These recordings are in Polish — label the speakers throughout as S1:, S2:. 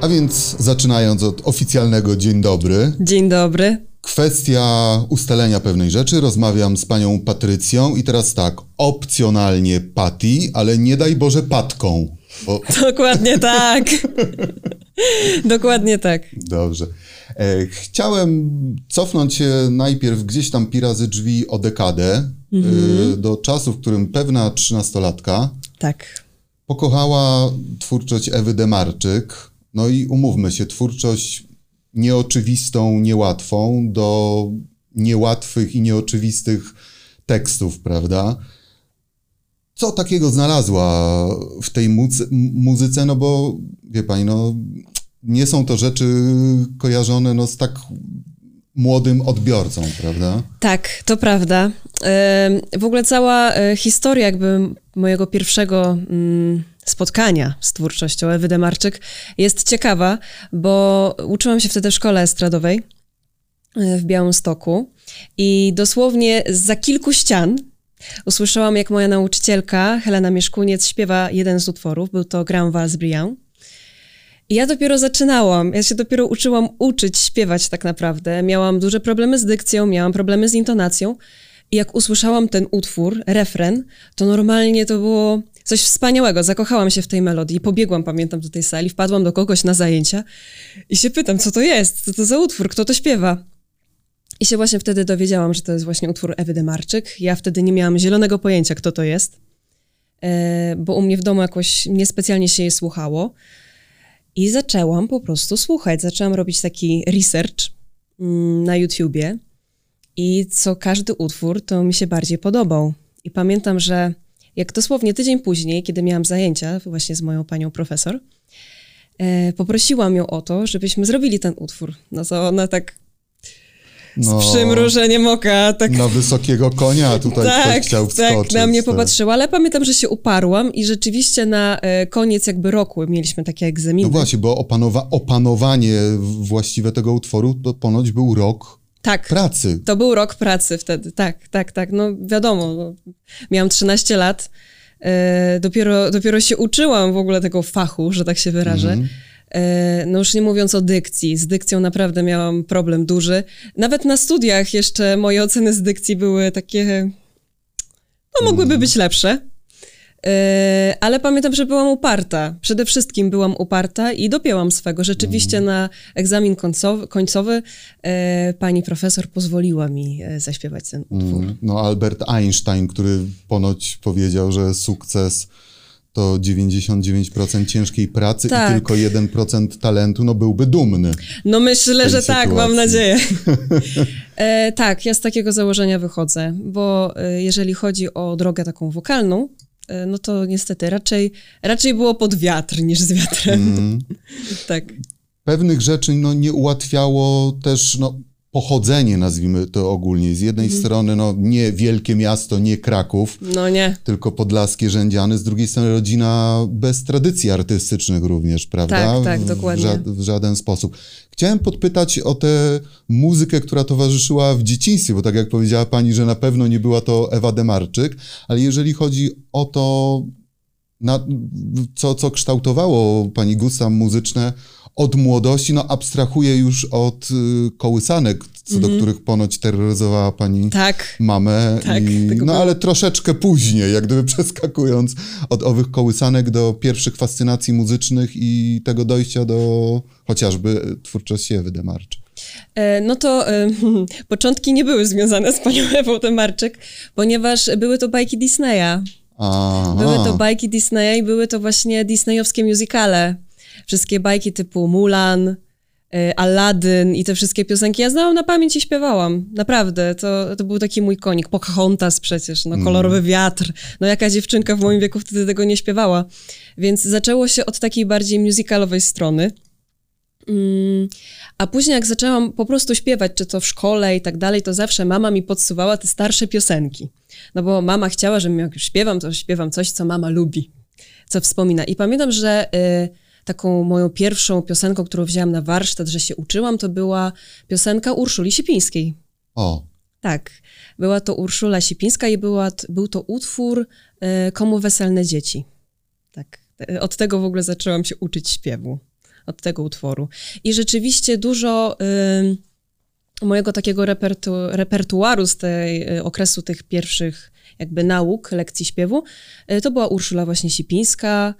S1: A więc zaczynając od oficjalnego dzień dobry.
S2: Dzień dobry.
S1: Kwestia ustalenia pewnej rzeczy. Rozmawiam z panią Patrycją i teraz tak, opcjonalnie Patty, ale nie daj Boże Patką. Bo...
S2: Dokładnie tak. Dokładnie tak.
S1: Dobrze. E, chciałem cofnąć się najpierw gdzieś tam pi razy drzwi o dekadę, mhm. e, do czasu, w którym pewna trzynastolatka
S2: tak.
S1: pokochała twórczość Ewy Demarczyk. No i umówmy się, twórczość nieoczywistą, niełatwą do niełatwych i nieoczywistych tekstów, prawda? Co takiego znalazła w tej muzy muzyce? No bo wie pani, no nie są to rzeczy kojarzone no, z tak młodym odbiorcą, prawda?
S2: Tak, to prawda. W ogóle cała e, historia jakby mojego pierwszego mm, spotkania z twórczością Ewy Demarczyk jest ciekawa, bo uczyłam się wtedy w szkole estradowej e, w Białymstoku i dosłownie za kilku ścian usłyszałam, jak moja nauczycielka Helena Mieszkuniec śpiewa jeden z utworów, był to Grand Vals Briand. I ja dopiero zaczynałam, ja się dopiero uczyłam uczyć śpiewać tak naprawdę. Miałam duże problemy z dykcją, miałam problemy z intonacją. I jak usłyszałam ten utwór, refren, to normalnie to było coś wspaniałego. Zakochałam się w tej melodii. Pobiegłam, pamiętam, do tej sali, wpadłam do kogoś na zajęcia i się pytam, co to jest, co to za utwór, kto to śpiewa. I się właśnie wtedy dowiedziałam, że to jest właśnie utwór Ewy Demarczyk. Ja wtedy nie miałam zielonego pojęcia, kto to jest, e, bo u mnie w domu jakoś niespecjalnie się je słuchało. I zaczęłam po prostu słuchać. Zaczęłam robić taki research mm, na YouTubie i co każdy utwór, to mi się bardziej podobał. I pamiętam, że jak dosłownie tydzień później, kiedy miałam zajęcia właśnie z moją panią profesor, e, poprosiłam ją o to, żebyśmy zrobili ten utwór. No to ona tak z no, przymrużeniem oka. Tak,
S1: na wysokiego konia tutaj tak, chciał wskoczyć.
S2: Tak, na mnie tak. popatrzyła, ale pamiętam, że się uparłam i rzeczywiście na e, koniec jakby roku mieliśmy takie egzaminy.
S1: No właśnie, bo opanowa opanowanie właściwe tego utworu to ponoć był rok tak, pracy.
S2: To był rok pracy wtedy, tak, tak, tak. No wiadomo, no, miałam 13 lat, e, dopiero, dopiero się uczyłam w ogóle tego fachu, że tak się wyrażę. Mm. E, no już nie mówiąc o dykcji, z dykcją naprawdę miałam problem duży. Nawet na studiach jeszcze moje oceny z dykcji były takie, no mogłyby mm. być lepsze. E, ale pamiętam, że byłam uparta. Przede wszystkim byłam uparta i dopięłam swego. Rzeczywiście mm. na egzamin końcowy, końcowy e, pani profesor pozwoliła mi zaśpiewać ten utwór. Mm.
S1: No Albert Einstein, który ponoć powiedział, że sukces to 99% ciężkiej pracy tak. i tylko 1% talentu, no byłby dumny.
S2: No myślę, że sytuacji. tak, mam nadzieję. e, tak, ja z takiego założenia wychodzę, bo e, jeżeli chodzi o drogę taką wokalną, e, no to niestety raczej, raczej było pod wiatr niż z wiatrem. Mm. tak.
S1: Pewnych rzeczy no, nie ułatwiało też no, pochodzenie, nazwijmy to ogólnie. Z jednej mhm. strony no, nie wielkie miasto, nie Kraków,
S2: no nie.
S1: tylko podlaskie rzędziany, z drugiej strony rodzina bez tradycji artystycznych również, prawda?
S2: Tak, tak, dokładnie.
S1: W, ża w żaden sposób. Chciałem podpytać o tę muzykę, która towarzyszyła w dzieciństwie, bo tak jak powiedziała pani, że na pewno nie była to Ewa Demarczyk, ale jeżeli chodzi o to, na, co, co kształtowało pani gusta muzyczne, od młodości, no abstrahuje już od y, kołysanek, co mm -hmm. do mhm. których ponoć terroryzowała pani
S2: tak,
S1: mamę. Tak, i, no ale troszeczkę później, jak gdyby przeskakując od owych kołysanek do pierwszych fascynacji muzycznych i tego dojścia do chociażby twórczości Ewy Demarczyk.
S2: E, no to e, początki nie były związane z panią Ewą Demarczyk, ponieważ były to bajki Disneya. Aha. Były to bajki Disneya i były to właśnie disneyowskie musicale wszystkie bajki typu Mulan, y, Aladdin i te wszystkie piosenki ja znałam na pamięć i śpiewałam. Naprawdę, to, to był taki mój konik. Pocahontas przecież, no kolorowy mm. wiatr. No jaka dziewczynka w moim wieku wtedy tego nie śpiewała. Więc zaczęło się od takiej bardziej musicalowej strony. Mm, a później jak zaczęłam po prostu śpiewać, czy to w szkole i tak dalej, to zawsze mama mi podsuwała te starsze piosenki. No bo mama chciała, żebym jak już śpiewam, to śpiewam coś, co mama lubi, co wspomina. I pamiętam, że... Y, taką moją pierwszą piosenką, którą wzięłam na warsztat, że się uczyłam, to była piosenka Urszuli Sipińskiej.
S1: O.
S2: Tak. Była to Urszula Sipińska i była, był to utwór y, Komu weselne dzieci. Tak. E, od tego w ogóle zaczęłam się uczyć śpiewu. od tego utworu. I rzeczywiście dużo y, mojego takiego repertu, repertuaru z tej y, okresu tych pierwszych jakby nauk, lekcji śpiewu, y, to była Urszula właśnie Sipińska,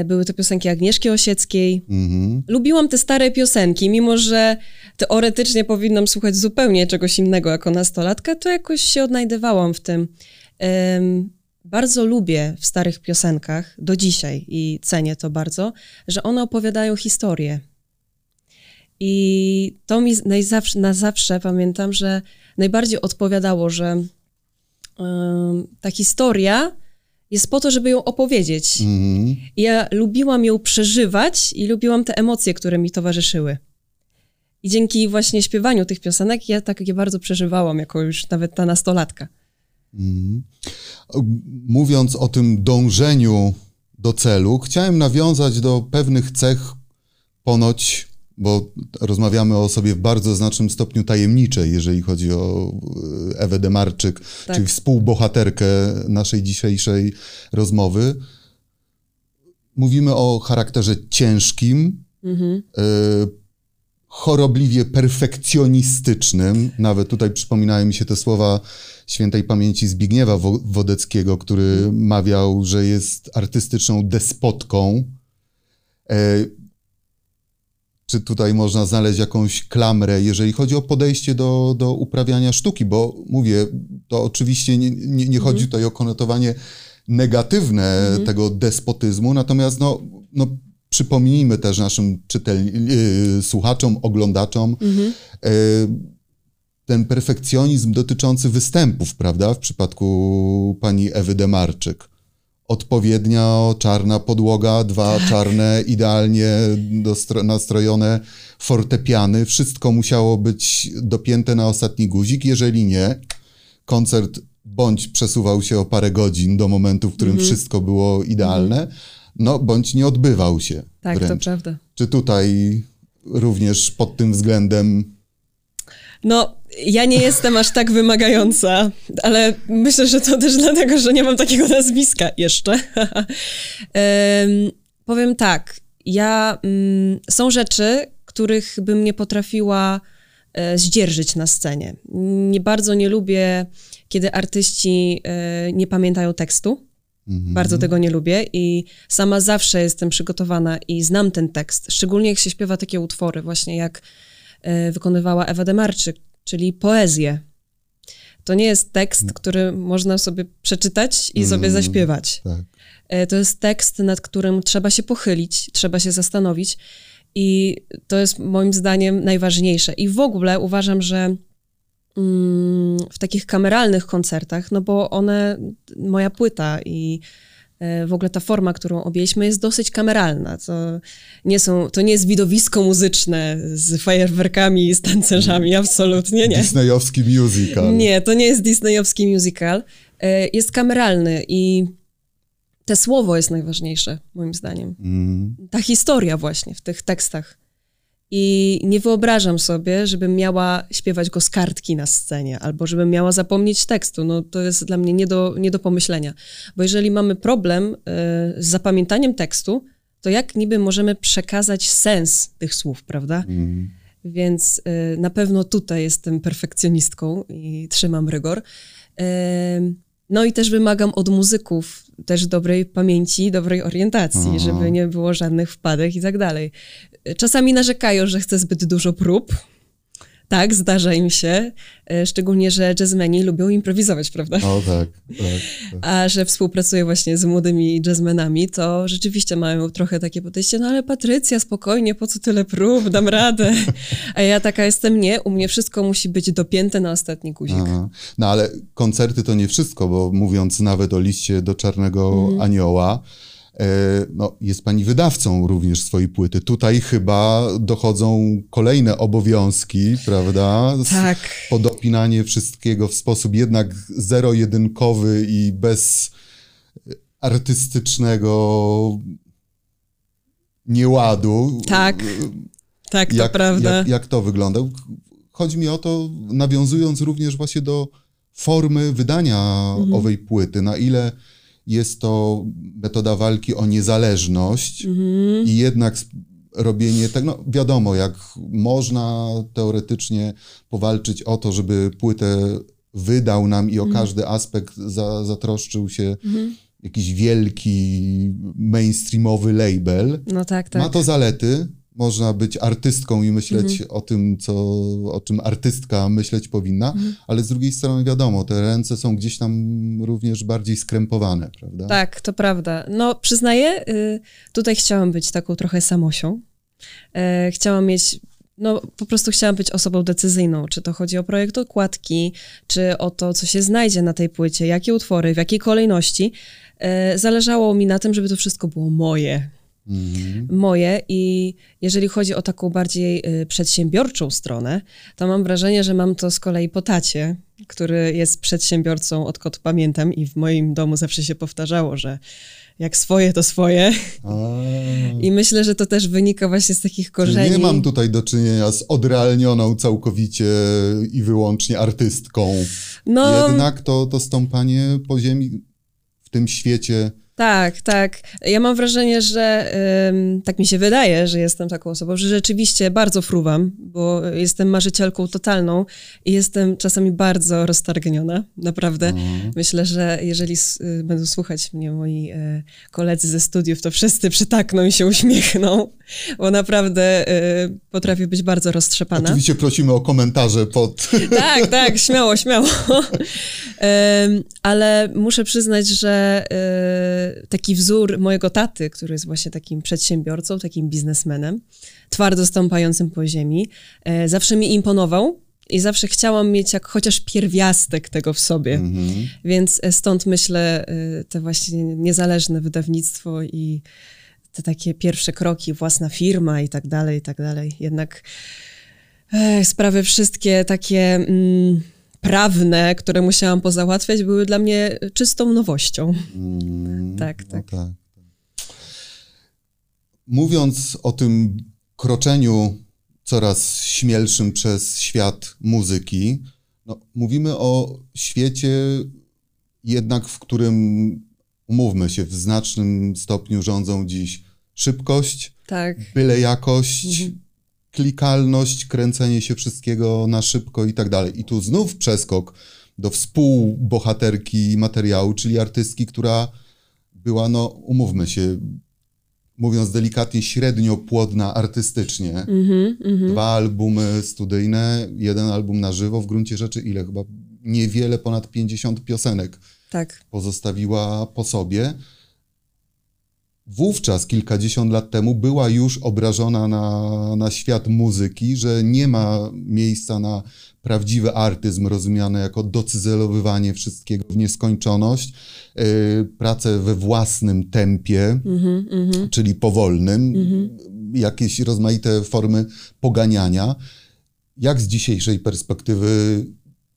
S2: y, były to piosenki Agnieszki Osieckiej.
S1: Mhm.
S2: Lubiłam te stare piosenki, mimo że teoretycznie powinnam słuchać zupełnie czegoś innego jako nastolatka, to jakoś się odnajdywałam w tym. Ym, bardzo lubię w starych piosenkach, do dzisiaj i cenię to bardzo, że one opowiadają historię. I to mi najzawsze, na zawsze pamiętam, że najbardziej odpowiadało, że ta historia jest po to, żeby ją opowiedzieć. I ja lubiłam ją przeżywać i lubiłam te emocje, które mi towarzyszyły. I dzięki właśnie śpiewaniu tych piosenek ja tak je bardzo przeżywałam, jako już nawet ta nastolatka.
S1: Mhm. Mówiąc o tym dążeniu do celu, chciałem nawiązać do pewnych cech ponoć, bo rozmawiamy o osobie w bardzo znacznym stopniu tajemniczej, jeżeli chodzi o e, Ewę Demarczyk,
S2: Tak.
S1: czyli współbohaterkę naszej dzisiejszej rozmowy. Mówimy o charakterze ciężkim,
S2: Mhm.
S1: e, chorobliwie perfekcjonistycznym. Nawet tutaj przypominają mi się te słowa świętej pamięci Zbigniewa Wo- Wodeckiego, który mawiał, że jest artystyczną despotką. E, Czy tutaj można znaleźć jakąś klamrę, jeżeli chodzi o podejście do, do uprawiania sztuki? Bo mówię, to oczywiście nie, nie, nie chodzi tutaj o konotowanie negatywne tego despotyzmu, natomiast no, no, przypomnijmy też naszym czytel, yy, słuchaczom, oglądaczom
S2: Mhm.
S1: yy, ten perfekcjonizm dotyczący występów, prawda, w przypadku pani Ewy Demarczyk. Odpowiednia czarna podłoga, dwa czarne, idealnie dostro- nastrojone fortepiany. Wszystko musiało być dopięte na ostatni guzik. Jeżeli nie, koncert bądź przesuwał się o parę godzin do momentu, w którym wszystko było idealne, no bądź nie odbywał się.
S2: Tak, to
S1: wręcz.
S2: prawda.
S1: Czy tutaj również pod tym względem
S2: No, ja nie jestem aż tak wymagająca, ale myślę, że to też dlatego, że nie mam takiego nazwiska jeszcze. Em, powiem tak, ja mm, są rzeczy, których bym nie potrafiła e, zdzierżyć na scenie. Nie bardzo nie lubię, kiedy artyści e, nie pamiętają tekstu. Bardzo tego nie lubię i sama zawsze jestem przygotowana i znam ten tekst, szczególnie jak się śpiewa takie utwory, właśnie jak wykonywała Ewa Demarczyk, czyli poezję. To nie jest tekst, który można sobie przeczytać i sobie
S1: Mm.
S2: zaśpiewać.
S1: tak,
S2: E, To jest tekst, nad którym trzeba się pochylić, trzeba się zastanowić i to jest moim zdaniem najważniejsze. I w ogóle uważam, że mm, w takich kameralnych koncertach, no bo one, moja płyta i e, w ogóle ta forma, którą objęliśmy jest dosyć kameralna. To nie, są, to nie jest widowisko muzyczne z fajerwerkami i z tancerzami, absolutnie nie.
S1: disneyowski musical.
S2: Nie, to nie jest disneyowski musical. E, Jest kameralny i te słowo jest najważniejsze, moim zdaniem.
S1: Mm.
S2: Ta historia właśnie w tych tekstach. I nie wyobrażam sobie, żebym miała śpiewać go z kartki na scenie, albo żebym miała zapomnieć tekstu. No to jest dla mnie nie do, nie do pomyślenia. Bo jeżeli mamy problem y, z zapamiętaniem tekstu, to jak niby możemy przekazać sens tych słów, prawda?
S1: Mm.
S2: Więc y, na pewno tutaj jestem perfekcjonistką i trzymam rygor. Ym, no i też wymagam od muzyków też dobrej pamięci, dobrej orientacji,
S1: Aha.
S2: żeby nie było żadnych wpadek i tak dalej. Czasami narzekają, że chcę zbyt dużo prób. Tak, zdarza im się, y, szczególnie, że jazzmeni lubią improwizować, prawda?
S1: O tak, tak. tak.
S2: A że współpracuję właśnie z młodymi jazzmenami, to rzeczywiście mają trochę takie podejście, no ale Patrycja, spokojnie, po co tyle prób, dam radę. A ja taka jestem, nie, u mnie wszystko musi być dopięte na ostatni guzik.
S1: Aha. No ale koncerty to nie wszystko, bo mówiąc nawet o liście do Czarnego Anioła, e, no, jest pani wydawcą również swojej płyty. Tutaj chyba dochodzą kolejne obowiązki, prawda?
S2: Tak.
S1: Podopinanie wszystkiego w sposób jednak zero-jedynkowy i bez artystycznego nieładu.
S2: Tak, tak, to
S1: jak,
S2: prawda.
S1: Jak, jak to wygląda? Chodzi mi o to, nawiązując również właśnie do formy wydania
S2: Mhm.
S1: owej płyty, na ile jest to metoda walki o niezależność
S2: Mhm.
S1: i jednak robienie tak, no wiadomo, jak można teoretycznie powalczyć o to, żeby płytę wydał nam i o
S2: Mhm.
S1: każdy aspekt za, zatroszczył się jakiś wielki mainstreamowy label.
S2: No tak, tak.
S1: Ma to zalety. Można być artystką i myśleć
S2: Mhm.
S1: o tym, co, o czym artystka myśleć powinna,
S2: Mhm.
S1: ale z drugiej strony wiadomo, te ręce są gdzieś tam również bardziej skrępowane, prawda?
S2: Tak, to prawda. No, przyznaję, y, tutaj chciałam być taką trochę samosią. E, Chciałam mieć, no po prostu chciałam być osobą decyzyjną, czy to chodzi o projekt okładki, czy o to, co się znajdzie na tej płycie, jakie utwory, w jakiej kolejności. E, Zależało mi na tym, żeby to wszystko było moje.
S1: Mhm.
S2: Moje i jeżeli chodzi o taką bardziej y, przedsiębiorczą stronę, to mam wrażenie, że mam to z kolei po tacie, który jest przedsiębiorcą odkąd pamiętam i w moim domu zawsze się powtarzało, że jak swoje, to swoje.
S1: A,
S2: I myślę, że to też wynika właśnie z takich
S1: czyli
S2: korzeni.
S1: nie mam tutaj do czynienia z odrealnioną całkowicie i wyłącznie artystką.
S2: No,
S1: Jednak to, to stąpanie po ziemi w tym świecie
S2: tak, tak. Ja mam wrażenie, że ym, tak mi się wydaje, że jestem taką osobą, że rzeczywiście bardzo fruwam, bo jestem marzycielką totalną i jestem czasami bardzo roztargniona, naprawdę.
S1: Mhm.
S2: Myślę, że jeżeli y, będą słuchać mnie moi y, koledzy ze studiów, to wszyscy przytakną i się uśmiechną, bo naprawdę y, potrafię być bardzo roztrzepana.
S1: Oczywiście prosimy o komentarze pod...
S2: Tak, tak, śmiało, śmiało. Ale muszę przyznać, że e, taki wzór mojego taty, który jest właśnie takim przedsiębiorcą, takim biznesmenem, twardo stąpającym po ziemi, e, zawsze mi imponował i zawsze chciałam mieć jak chociaż pierwiastek tego w sobie.
S1: Mhm.
S2: Więc e, stąd myślę e, te właśnie niezależne wydawnictwo i te takie pierwsze kroki, własna firma i tak dalej, i tak dalej. Jednak sprawy wszystkie takie mm, prawne, które musiałam pozałatwiać, były dla mnie czystą nowością.
S1: Mm,
S2: Tak,
S1: no
S2: tak.
S1: tak. Mówiąc o tym kroczeniu coraz śmielszym przez świat muzyki, no, mówimy o świecie jednak, w którym, umówmy się, w znacznym stopniu rządzą dziś szybkość,
S2: Tak.
S1: byle jakość,
S2: Mhm.
S1: Klikalność, kręcenie się wszystkiego na szybko i tak dalej. I tu znów przeskok do współbohaterki materiału, czyli artystki, która była, no umówmy się, mówiąc delikatnie, średnio płodna artystycznie.
S2: Mhm, mhm.
S1: Dwa albumy studyjne, jeden album na żywo, w gruncie rzeczy ile? Chyba niewiele ponad 50 piosenek
S2: Tak.
S1: pozostawiła po sobie. Wówczas, kilkadziesiąt lat temu, była już obrażona na, na świat muzyki, że nie ma miejsca na prawdziwy artyzm, rozumiany jako docyzelowywanie wszystkiego w nieskończoność, yy, pracę we własnym tempie,
S2: Mhm, mhm.
S1: czyli powolnym, jakieś rozmaite formy poganiania. Jak z dzisiejszej perspektywy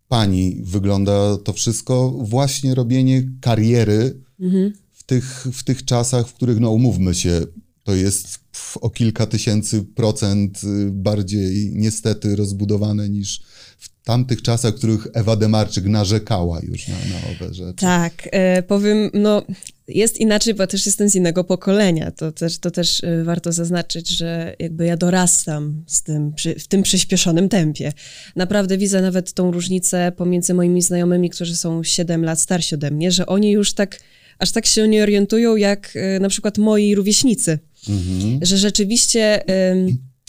S1: pani wygląda to wszystko? Właśnie robienie kariery
S2: Mhm.
S1: Tych, w tych czasach, w których, no umówmy się, to jest o kilka tysięcy procent y, bardziej niestety rozbudowane niż w tamtych czasach, w których Ewa Demarczyk narzekała już na, na owe rzeczy.
S2: Tak, e, powiem, no jest inaczej, bo też jestem z innego pokolenia. To też, to też e, warto zaznaczyć, że jakby ja dorastam z tym, przy, w tym przyspieszonym tempie. Naprawdę widzę nawet tą różnicę pomiędzy moimi znajomymi, którzy są 7 lat starsi ode mnie, że oni już tak, aż tak się nie orientują jak e, na przykład moi rówieśnicy.
S1: Mhm.
S2: Że rzeczywiście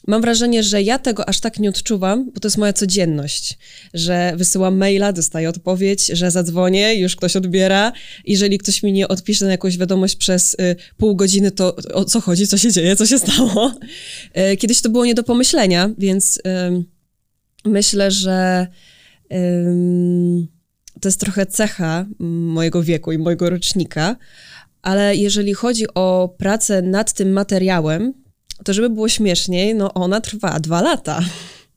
S2: mam wrażenie, że ja tego aż tak nie odczuwam, bo to jest moja codzienność, że wysyłam maila, dostaję odpowiedź, że zadzwonię, już ktoś odbiera. Jeżeli ktoś mi nie odpisze na jakąś wiadomość przez y, pół godziny, to o co chodzi, co się dzieje, co się stało. Y, kiedyś to było nie do pomyślenia, więc myślę, że to jest trochę cecha mojego wieku i mojego rocznika, ale jeżeli chodzi o pracę nad tym materiałem, to żeby było śmieszniej, no ona trwa dwa lata.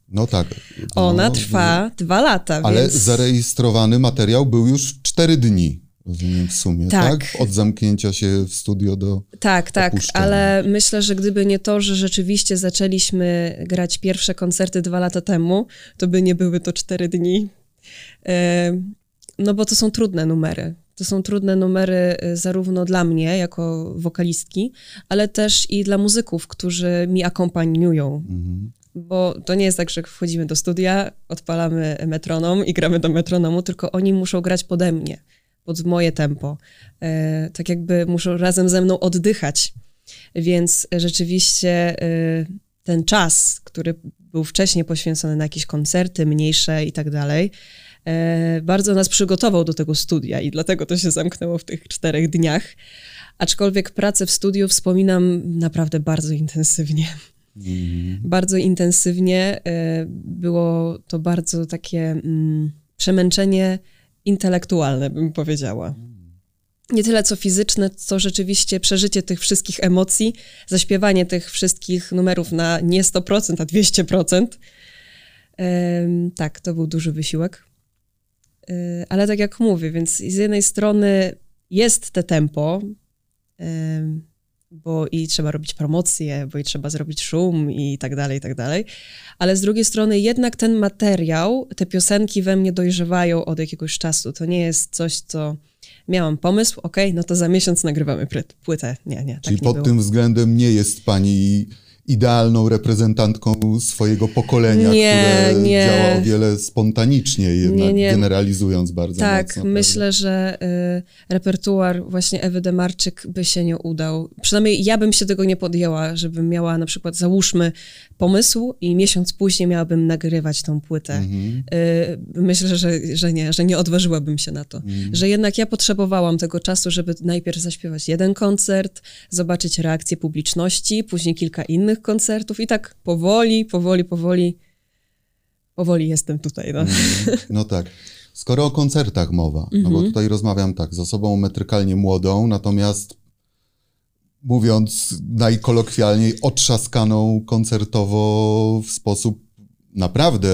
S1: No tak. No,
S2: Ona trwa dwa lata,
S1: Ale
S2: więc...
S1: zarejestrowany materiał był już cztery dni, rozumiem w sumie, tak.
S2: Tak.
S1: Od zamknięcia się w studio do...
S2: Tak, tak,
S1: opuszczenia.
S2: ale myślę, że gdyby nie to, że rzeczywiście zaczęliśmy grać pierwsze koncerty dwa lata temu, to by nie były to cztery dni. No bo to są trudne numery. To są trudne numery y, zarówno dla mnie, jako wokalistki, ale też i dla muzyków, którzy mi akompaniują. Mhm. Bo to nie jest tak, że wchodzimy do studia, odpalamy metronom i gramy do metronomu, tylko oni muszą grać pode mnie, pod moje tempo. E, tak jakby muszą razem ze mną oddychać. Więc rzeczywiście e, ten czas, który był wcześniej poświęcony na jakieś koncerty mniejsze i tak dalej, bardzo nas przygotował do tego studia i dlatego to się zamknęło w tych czterech dniach. Aczkolwiek pracę w studiu wspominam naprawdę bardzo intensywnie. Mm. Bardzo intensywnie. E, było to bardzo takie mm, przemęczenie intelektualne, bym powiedziała nie tyle co fizyczne, co rzeczywiście przeżycie tych wszystkich emocji, zaśpiewanie tych wszystkich numerów na nie 100%, a 200%. tak, to był duży wysiłek. E, ale tak jak mówię, więc z jednej strony jest te tempo, bo i trzeba robić promocje, bo i trzeba zrobić szum i tak dalej, i tak dalej. Ale z drugiej strony jednak ten materiał, te piosenki we mnie dojrzewają od jakiegoś czasu. To nie jest coś, co miałam pomysł, ok, no to za miesiąc nagrywamy płytę. Nie, nie. Tak
S1: Czyli
S2: nie
S1: pod
S2: było.
S1: tym względem nie jest pani idealną reprezentantką swojego pokolenia,
S2: nie,
S1: które
S2: nie.
S1: działa o wiele spontanicznie, jednak nie, generalizując bardzo
S2: tak,
S1: mocno.
S2: Tak, myślę, że y, repertuar właśnie Ewy Demarczyk by się nie udał. Przynajmniej ja bym się tego nie podjęła, żebym miała na przykład, załóżmy, pomysł i miesiąc później miałabym nagrywać tą płytę. Mhm. Y, myślę, że, że nie, że nie odważyłabym się na to. Mhm. Że jednak ja potrzebowałam tego czasu, żeby najpierw zaśpiewać jeden koncert, zobaczyć reakcję publiczności, później kilka innych koncertów i tak powoli, powoli, powoli, powoli jestem tutaj. No, mhm.
S1: no tak. Skoro o koncertach mowa, no bo mhm. tutaj rozmawiam tak z osobą metrykalnie młodą, natomiast mówiąc najkolokwialniej, otrzaskaną koncertowo w sposób naprawdę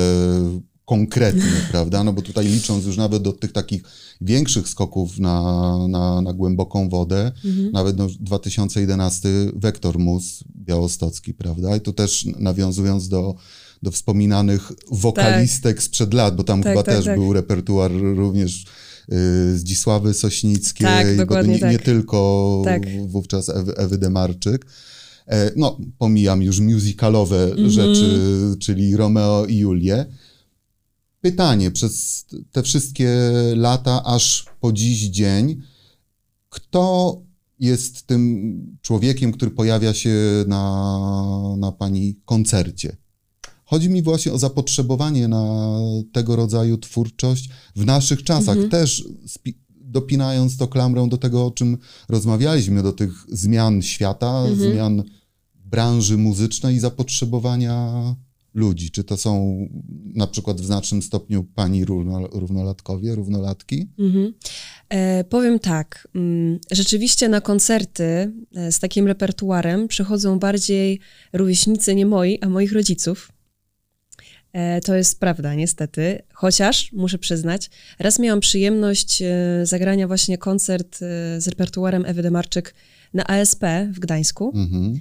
S1: konkretny, prawda? No bo tutaj licząc już nawet do tych takich większych skoków na, na, na głęboką wodę, mhm. nawet no 2011 Wektor Mus Białostocki, prawda? I tu też nawiązując do, do wspominanych wokalistek tak. sprzed lat, bo tam tak, chyba tak, też tak. był repertuar również Y, Zdzisławy Sośnickiej, tak, dokładnie nie, tak. nie tylko tak. wówczas Ewy, Ewy Demarczyk. E, no, pomijam już musicalowe mm -hmm. rzeczy, czyli Romeo i Julię. Pytanie, przez te wszystkie lata, aż po dziś dzień, kto jest tym człowiekiem, który pojawia się na, na pani koncercie? Chodzi mi właśnie o zapotrzebowanie na tego rodzaju twórczość w naszych czasach, mhm. też dopinając to klamrą do tego, o czym rozmawialiśmy, do tych zmian świata, mhm. zmian branży muzycznej i zapotrzebowania ludzi. Czy to są na przykład w znacznym stopniu pani równolatkowie, równolatki? Mhm.
S2: E, powiem tak. Mm, rzeczywiście na koncerty e, z takim repertuarem przychodzą bardziej rówieśnicy nie moi, a moich rodziców. E, to jest prawda, niestety. Chociaż, muszę przyznać, raz miałam przyjemność zagrania właśnie koncert z repertuarem Ewy Demarczyk na ASP w Gdańsku. Mhm.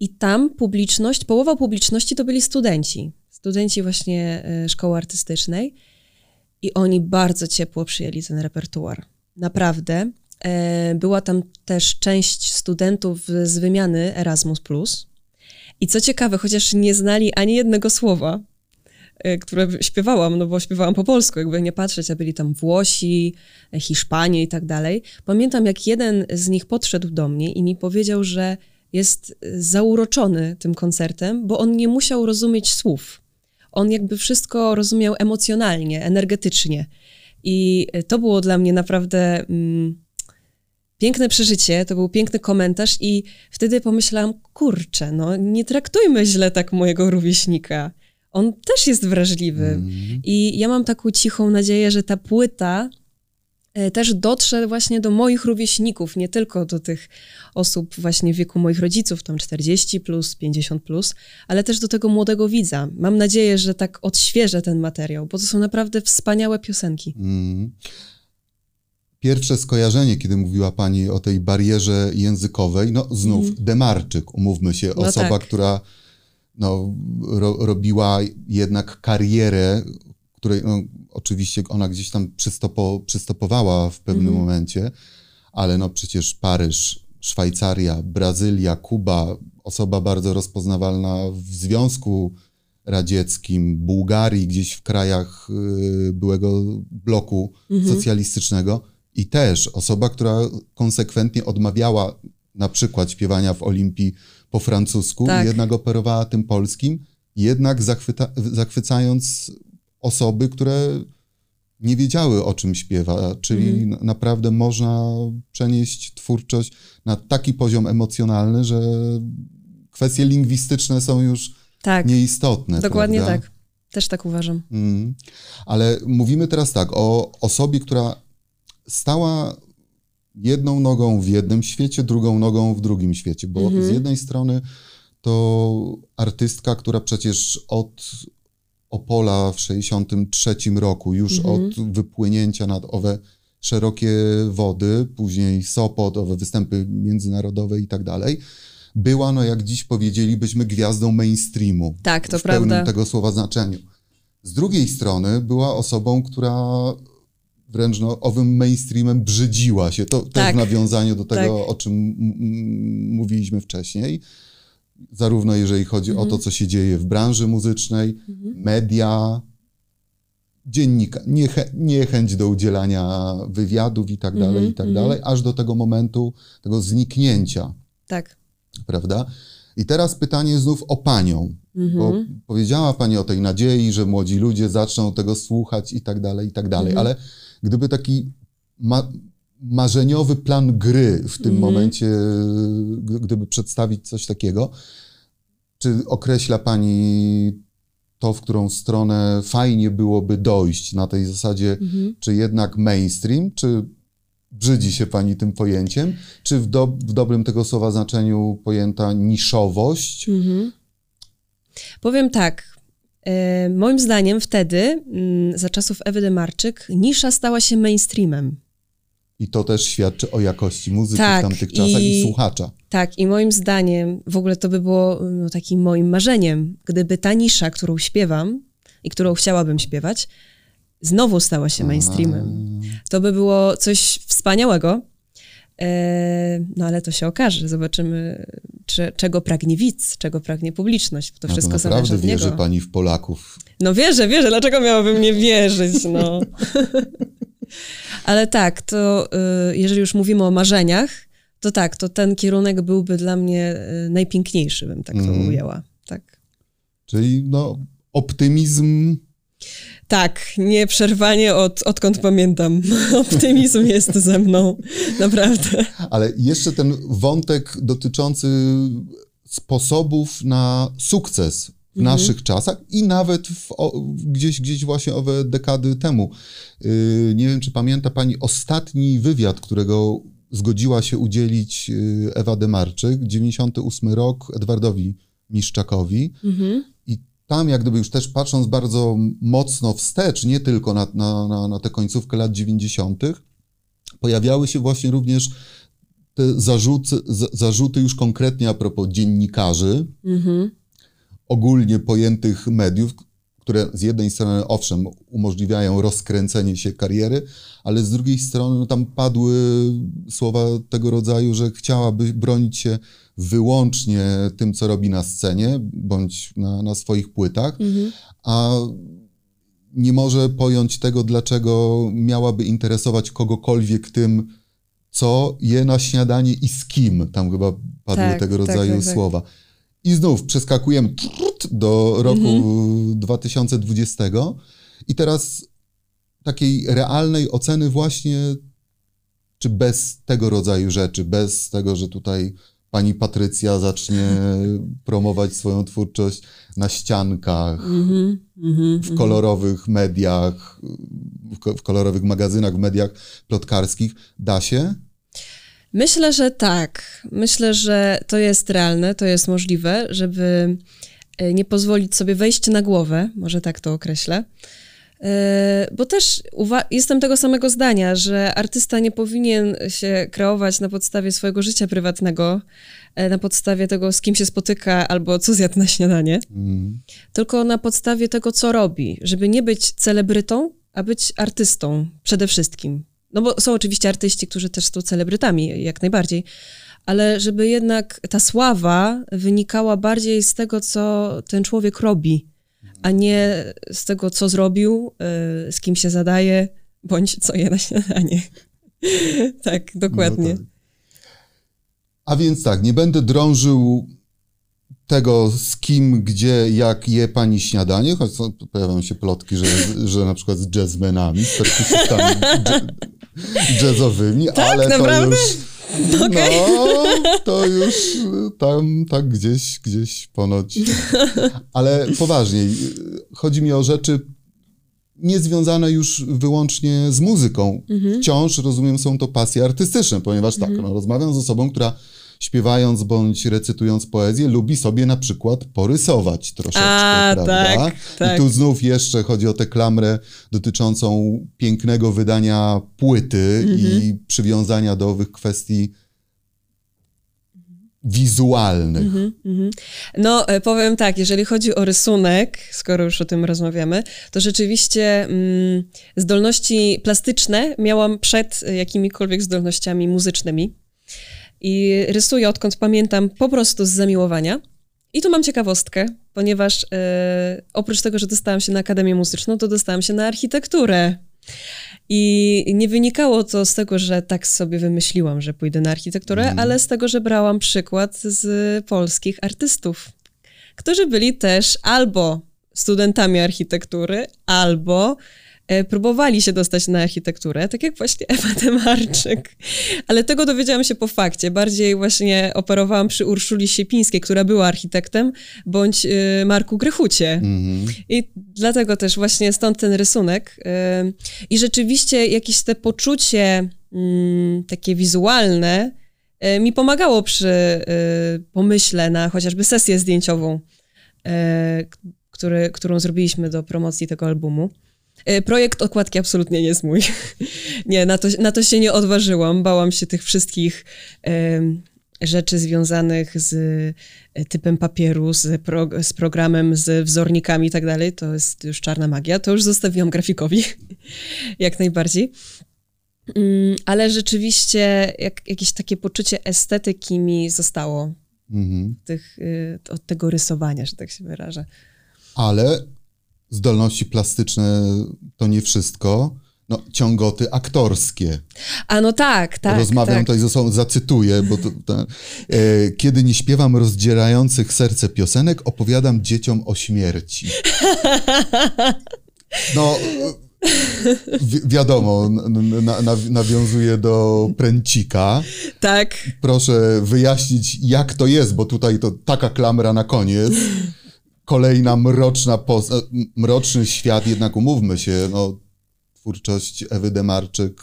S2: I tam publiczność, połowa publiczności to byli studenci. Studenci właśnie szkoły artystycznej. I oni bardzo ciepło przyjęli ten repertuar. Naprawdę. Była tam też część studentów z wymiany Erasmus. I co ciekawe, chociaż nie znali ani jednego słowa, E, które śpiewałam, no bo śpiewałam po polsku, jakby nie patrzeć, a byli tam Włosi, Hiszpanie i tak dalej. Pamiętam, jak jeden z nich podszedł do mnie i mi powiedział, że jest zauroczony tym koncertem, bo on nie musiał rozumieć słów. On jakby wszystko rozumiał emocjonalnie, energetycznie. I to było dla mnie naprawdę mm, piękne przeżycie, to był piękny komentarz i wtedy pomyślałam, kurczę, no nie traktujmy źle tak mojego rówieśnika on też jest wrażliwy. Mm. I ja mam taką cichą nadzieję, że ta płyta e, też dotrze właśnie do moich rówieśników, nie tylko do tych osób właśnie w wieku moich rodziców, tam 40 plus, 50 plus, ale też do tego młodego widza. Mam nadzieję, że tak odświeżę ten materiał, bo to są naprawdę wspaniałe piosenki. Mm.
S1: Pierwsze skojarzenie, kiedy mówiła Pani o tej barierze językowej, no znów mm. Demarczyk, umówmy się, no osoba, tak. która no, ro, robiła jednak karierę, której no, oczywiście ona gdzieś tam przystopo, przystopowała w pewnym mhm. momencie, ale no przecież Paryż, Szwajcaria, Brazylia, Kuba, osoba bardzo rozpoznawalna w Związku Radzieckim, Bułgarii, gdzieś w krajach y, byłego bloku mhm. socjalistycznego i też osoba, która konsekwentnie odmawiała na przykład śpiewania w Olimpii po francusku, tak. jednak operowała tym polskim, jednak zachwyta, zachwycając osoby, które nie wiedziały o czym śpiewa, czyli mhm. naprawdę można przenieść twórczość na taki poziom emocjonalny, że kwestie lingwistyczne są już tak. nieistotne.
S2: Dokładnie
S1: prawda?
S2: tak. Też tak uważam.
S1: Mm. Ale mówimy teraz tak o osobie, która stała jedną nogą w jednym świecie, drugą nogą w drugim świecie, bo mhm. z jednej strony to artystka, która przecież od Opola w 63 roku, już mhm. od wypłynięcia nad owe szerokie wody, później Sopot, owe występy międzynarodowe i tak dalej, była, no jak dziś powiedzielibyśmy, gwiazdą mainstreamu.
S2: Tak, to
S1: w
S2: prawda.
S1: W pełnym tego słowa znaczeniu. Z drugiej strony była osobą, która wręcz no, owym mainstreamem brzydziła się. To tak, też w nawiązaniu do tego, tak. o czym mówiliśmy wcześniej. Zarówno jeżeli chodzi mhm. o to, mhm. co się dzieje w branży muzycznej, mhm. media, dziennika, niechę, niechęć do udzielania wywiadów i tak dalej, mhm. i tak mhm. dalej, aż do tego momentu, tego zniknięcia.
S2: Tak.
S1: Prawda? I teraz pytanie znów o panią, mhm. bo powiedziała pani o tej nadziei, że młodzi ludzie zaczną tego słuchać i tak dalej, i tak dalej, mhm. ale gdyby taki ma marzeniowy plan gry w tym mhm. momencie, gdyby przedstawić coś takiego, czy określa pani to, w którą stronę fajnie byłoby dojść na tej zasadzie, mhm. czy jednak mainstream, czy brzydzi się pani tym pojęciem, czy w, do, w dobrym tego słowa znaczeniu pojęta niszowość? Mhm.
S2: Powiem tak. E, moim zdaniem wtedy, mm, za czasów Ewy Demarczyk, nisza stała się mainstreamem.
S1: I to też świadczy o jakości muzyki tak, w tamtych czasach i, i, słuchacza.
S2: Tak, i moim zdaniem w ogóle to by było no, takim moim marzeniem, gdyby ta nisza, którą śpiewam i którą chciałabym śpiewać, znowu stała się mainstreamem. To by było coś wspaniałego. E, no ale to się okaże. Zobaczymy, czy, czego pragnie widz, czego pragnie publiczność. To no wszystko to zależy od
S1: wierzy pani w Polaków.
S2: No wierzę, wierzę. Dlaczego miałabym nie wierzyć, no? ale tak, to y, jeżeli już mówimy o marzeniach, to tak, to ten kierunek byłby dla mnie y, najpiękniejszy, bym tak to mm. ujęła. Tak.
S1: Czyli no, optymizm
S2: tak, nieprzerwanie od, odkąd pamiętam. Optymizm jest ze mną, naprawdę.
S1: Ale jeszcze ten wątek dotyczący sposobów na sukces w mhm. naszych czasach i nawet w, o, gdzieś, gdzieś właśnie owe dekady temu. Yy, nie wiem, czy pamięta Pani ostatni wywiad, którego zgodziła się udzielić yy, Ewa Demarczyk, 98 rok Edwardowi Miszczakowi. Mhm tam jak gdyby już też patrząc bardzo mocno wstecz, nie tylko na, na, na, na tę końcówkę lat 90., pojawiały się właśnie również te zarzuty, zarzuty już konkretnie a propos dziennikarzy, mhm. Ogólnie pojętych mediów, które z jednej strony, owszem, umożliwiają rozkręcenie się kariery, ale z drugiej strony no, tam padły słowa tego rodzaju, że chciałaby bronić się wyłącznie tym, co robi na scenie bądź na, na swoich płytach, mhm. a nie może pojąć tego, dlaczego miałaby interesować kogokolwiek tym, co je na śniadanie i z kim. Tam chyba padły tak, tego tak, rodzaju tak, tak, słowa. I znów przeskakujemy do roku mhm. 2020 i teraz takiej realnej oceny właśnie, czy bez tego rodzaju rzeczy, bez tego, że tutaj pani Patrycja zacznie promować swoją twórczość na ściankach, mm -hmm, w kolorowych mediach, w, kolorowych magazynach, w mediach plotkarskich. Da się?
S2: Myślę, że tak. Myślę, że to jest realne, to jest możliwe, żeby e, nie pozwolić sobie wejść na głowę, może tak to określę, E, bo też jestem tego samego zdania, że artysta nie powinien się kreować na podstawie swojego życia prywatnego, e, na podstawie tego, z kim się spotyka albo co zjadł na śniadanie, mm. tylko na podstawie tego, co robi, żeby nie być celebrytą, a być artystą przede wszystkim. No bo są oczywiście artyści, którzy też są celebrytami, jak najbardziej, ale żeby jednak ta sława wynikała bardziej z tego, co ten człowiek robi, a nie z tego, co zrobił, y, z kim się zadaje, bądź co je na śniadanie. tak, dokładnie. No tak.
S1: A więc tak, nie będę drążył tego, z kim, gdzie, jak je pani śniadanie, choć pojawiają się plotki, że, że na przykład z jazzmenami, z perkusistami jazzowymi, tak, ale
S2: naprawdę?
S1: to już Okay. No, to już tam, tak gdzieś, gdzieś ponoć. Ale poważniej, chodzi mi o rzeczy niezwiązane już wyłącznie z muzyką. Mhm. Wciąż, rozumiem, są to pasje artystyczne, ponieważ tak, mhm. no, rozmawiam z osobą, która śpiewając bądź recytując poezję, lubi sobie na przykład porysować troszeczkę, A, prawda? Tak, tak. I tu znów jeszcze chodzi o tę klamrę dotyczącą pięknego wydania płyty i mhm. przywiązania do owych kwestii wizualnych. Mm -hmm,
S2: No, e, powiem tak, jeżeli chodzi o rysunek, skoro już o tym rozmawiamy, to rzeczywiście mm, zdolności plastyczne miałam przed jakimikolwiek zdolnościami muzycznymi. I rysuję, odkąd pamiętam, po prostu z zamiłowania. I tu mam ciekawostkę, ponieważ e, oprócz tego, że dostałam się na Akademię Muzyczną, to dostałam się na architekturę. I nie wynikało to z tego, że tak sobie wymyśliłam, że pójdę na architekturę, mm. ale z tego, że brałam przykład z polskich artystów, którzy byli też albo studentami architektury, albo próbowali się dostać na architekturę, tak jak właśnie Ewa Demarczyk. Ale tego dowiedziałam się po fakcie. Bardziej właśnie operowałam przy Urszuli Siepińskiej, która była architektem, bądź y, Marku Grychucie. -hmm. I dlatego też właśnie stąd ten rysunek. Y, I rzeczywiście jakieś te poczucie mm, takie wizualne y, mi pomagało przy pomyśle na chociażby sesję zdjęciową, który, którą zrobiliśmy do promocji tego albumu. E, projekt okładki absolutnie nie jest mój. nie, na to, na to się nie odważyłam. Bałam się tych wszystkich rzeczy związanych z e, typem papieru, z, pro, z programem, z wzornikami i tak dalej. To jest już czarna magia. To już zostawiłam grafikowi, jak najbardziej. Mm, ale rzeczywiście jak, jakieś takie poczucie estetyki mi zostało mhm. tych, y, od tego rysowania, że tak się wyrażę.
S1: Ale zdolności plastyczne to nie wszystko. No, ciągoty aktorskie.
S2: A no tak, tak.
S1: Rozmawiam
S2: tak.
S1: tutaj ze sobą, zacytuję, bo to, to, e, kiedy nie śpiewam rozdzierających serce piosenek, opowiadam dzieciom o śmierci. No, wi wiadomo, na, na, nawiązuje do pręcika.
S2: Tak.
S1: Proszę wyjaśnić, jak to jest, bo tutaj to taka klamra na koniec kolejna mroczna poz- e, mroczny świat, jednak umówmy się, no, twórczość Ewy Demarczyk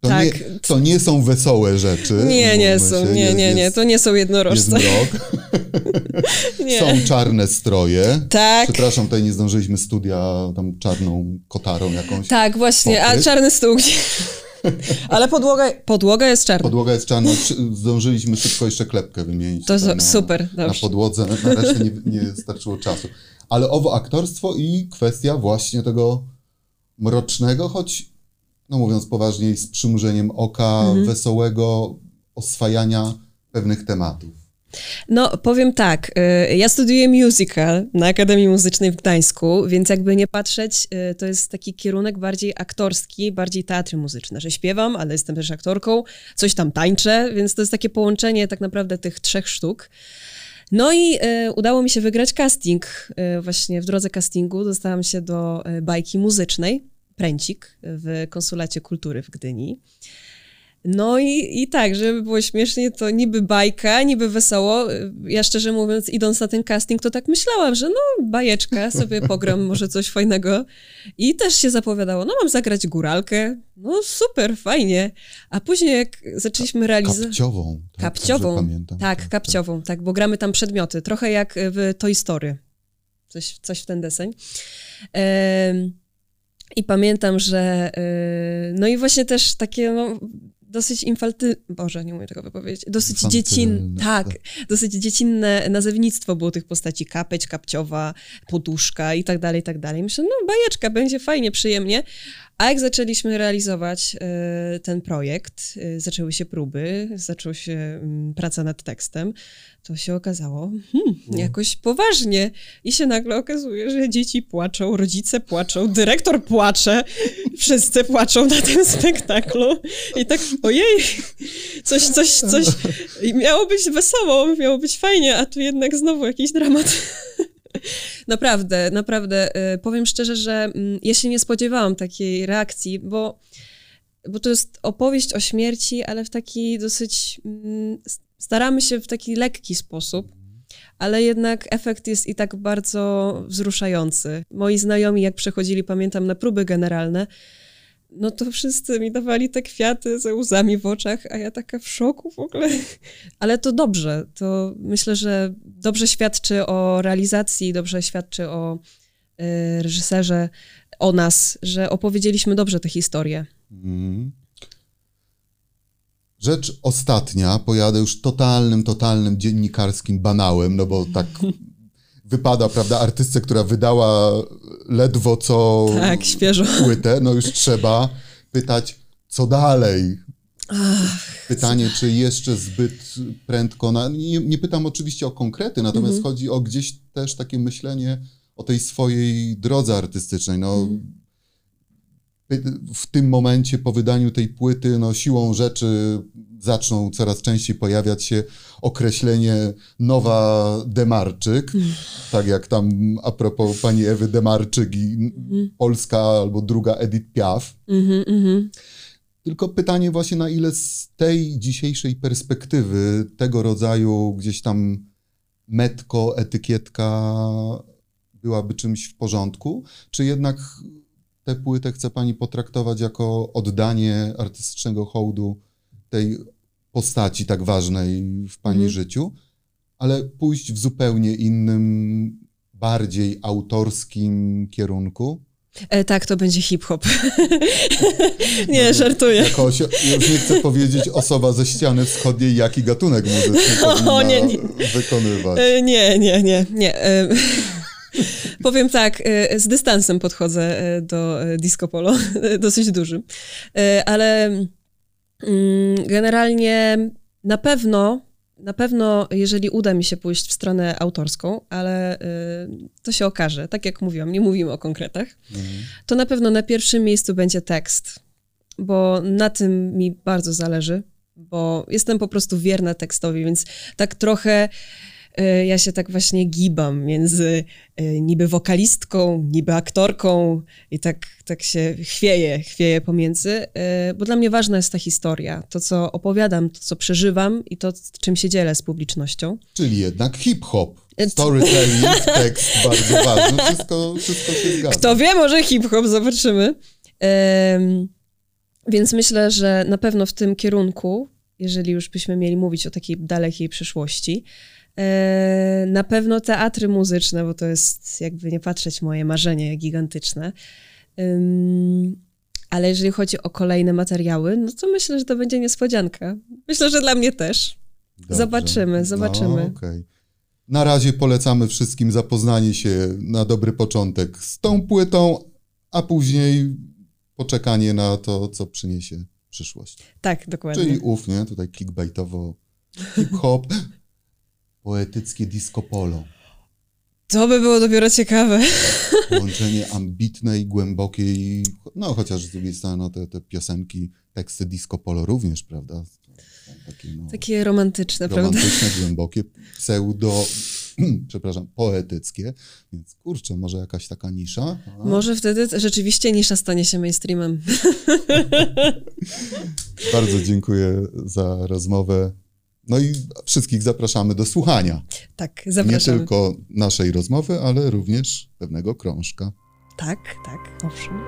S1: to, tak. nie, to nie są wesołe rzeczy.
S2: Nie, nie są, się. nie, jest, nie, nie, to nie są jednorożce.
S1: Jest mrok. są czarne stroje.
S2: Tak.
S1: Przepraszam, tutaj nie zdążyliśmy studia tam czarną kotarą jakąś.
S2: Tak, właśnie, pokryć. a czarny stół gdzie? Ale podłoga, podłoga jest czarna.
S1: Podłoga jest czarna. Zdążyliśmy szybko jeszcze klepkę wymienić.
S2: To na, super,
S1: dobrze. Na podłodze, na resztę nie, nie starczyło czasu. Ale owo aktorstwo i kwestia właśnie tego mrocznego, choć, no mówiąc poważniej, z przymurzeniem oka, mhm. wesołego oswajania pewnych tematów.
S2: No, powiem tak, y, ja studiuję musical na Akademii Muzycznej w Gdańsku, więc jakby nie patrzeć, y, to jest taki kierunek bardziej aktorski, bardziej teatry muzyczne, że śpiewam, ale jestem też aktorką, coś tam tańczę, więc to jest takie połączenie tak naprawdę tych trzech sztuk. No i y, udało mi się wygrać casting. Właśnie w drodze castingu dostałam się do bajki muzycznej, Pręcik, w Konsulacie Kultury w Gdyni. No i, i tak, żeby było śmiesznie, to niby bajka, niby wesoło. Ja szczerze mówiąc, idąc na ten casting, to tak myślałam, że no bajeczka, sobie pogram może coś fajnego. I też się zapowiadało, no mam zagrać góralkę, no super, fajnie. A później jak zaczęliśmy realizować...
S1: Kapciową.
S2: Tak, kapciową, pamiętam, tak, tak, kapciową, tak. tak, bo gramy tam przedmioty, trochę jak w Toy Story. Coś, coś w ten deseń. Ehm, I pamiętam, że yy, no i właśnie też takie no, dosyć infalty... Boże, nie umiem tego wypowiedzieć. Dosyć dziecinne, tak, tak, dosyć dziecinne nazewnictwo było tych postaci. Kapeć, kapciowa, poduszka i tak dalej, i tak dalej. Myślę, no bajeczka, będzie fajnie, przyjemnie. A jak zaczęliśmy realizować y, ten projekt, y, zaczęły się próby, zaczęła się y, praca nad tekstem, to się okazało hmm, jakoś poważnie. I się nagle okazuje, że dzieci płaczą, rodzice płaczą, dyrektor płacze, wszyscy płaczą na tym spektaklu. I tak, ojej, coś, coś, coś. I miało być wesoło, miało być fajnie, a tu jednak znowu jakiś dramat. Naprawdę, naprawdę. Y, powiem szczerze, że mm, ja się nie spodziewałam takiej reakcji, bo, bo to jest opowieść o śmierci, ale w taki dosyć. Mm, staramy się w taki lekki sposób ale jednak efekt jest i tak bardzo wzruszający. Moi znajomi, jak przechodzili, pamiętam, na próby generalne, no to wszyscy mi dawali te kwiaty ze łzami w oczach, a ja taka w szoku w ogóle. Ale to dobrze. To myślę, że dobrze świadczy o realizacji, dobrze świadczy o y, reżyserze, o nas, że opowiedzieliśmy dobrze tę historię. Mm.
S1: Rzecz ostatnia, pojadę już totalnym, totalnym dziennikarskim banałem, no bo tak wypada, prawda, artystce, która wydała ledwo co
S2: tak, świeżo.
S1: płytę, no już trzeba pytać, co dalej. Ach, Pytanie, czy jeszcze zbyt prędko. Na, nie, nie, pytam oczywiście o konkrety, natomiast mhm. chodzi o gdzieś też takie myślenie o tej swojej drodze artystycznej. No, mhm w tym momencie po wydaniu tej płyty, no siłą rzeczy zaczną coraz częściej pojawiać się określenie nowa Demarczyk, mm. tak jak tam a propos pani Ewy Demarczyk i mm. polska albo druga Edith Piaf. Mm -hmm, Tylko pytanie właśnie na ile z tej dzisiejszej perspektywy tego rodzaju gdzieś tam metko, etykietka byłaby czymś w porządku, czy jednak tę płytę chce pani potraktować jako oddanie artystycznego hołdu tej postaci tak ważnej w pani mhm. życiu, ale pójść w zupełnie innym, bardziej autorskim kierunku.
S2: E, tak, to będzie hip-hop. nie, no, żartuję.
S1: Jako, już nie chcę powiedzieć osoba ze ściany wschodniej, jaki gatunek muzyczny o, nie, nie. wykonywać.
S2: E, nie, nie, nie, nie. E, Powiem tak, e, z dystansem podchodzę e, do e, disco polo, dosyć dużym. Ale mm, generalnie na pewno, na pewno, jeżeli uda mi się pójść w stronę autorską, ale to się okaże, tak jak mówiłam, nie mówimy o konkretach, mhm. to na pewno na pierwszym miejscu będzie tekst, bo na tym mi bardzo zależy, bo jestem po prostu wierna tekstowi, więc tak trochę ja się tak właśnie gibam między e, niby wokalistką, niby aktorką i tak, tak się chwieję, chwieję pomiędzy, e, bo dla mnie ważna jest ta historia, to co opowiadam, to co przeżywam i to czym się dzielę z publicznością.
S1: Czyli jednak hip-hop. Storytelling, tekst bardzo ważny, wszystko, wszystko się zgadza.
S2: Kto wie, może hip-hop, zobaczymy. Więc myślę, że na pewno w tym kierunku, jeżeli już byśmy mieli mówić o takiej dalekiej przyszłości, E, na pewno teatry muzyczne, bo to jest jakby nie patrzeć moje marzenie gigantyczne. Ale jeżeli chodzi o kolejne materiały, no to myślę, że to będzie niespodzianka. Myślę, że dla mnie też. Dobrze. Zobaczymy, zobaczymy. No, okay.
S1: Na razie polecamy wszystkim zapoznanie się na dobry początek z tą płytą, a później poczekanie na to, co przyniesie przyszłość.
S2: Tak, dokładnie.
S1: Czyli ów, nie? Tutaj clickbaitowo hip-hop, poetyckie disco polo.
S2: To by było dopiero ciekawe.
S1: Połączenie ambitnej, głębokiej, no chociaż z drugiej strony no, te, te piosenki, teksty disco polo również, prawda?
S2: Takie, no, Takie romantyczne,
S1: romantyczne, prawda? głębokie, pseudo, przepraszam, poetyckie. Więc kurczę, może jakaś taka nisza?
S2: A? Może wtedy rzeczywiście nisza stanie się mainstreamem.
S1: Bardzo dziękuję za rozmowę. No i wszystkich zapraszamy do słuchania.
S2: Tak, zapraszamy.
S1: Nie tylko naszej rozmowy, ale również pewnego krążka.
S2: Tak, tak, owszem.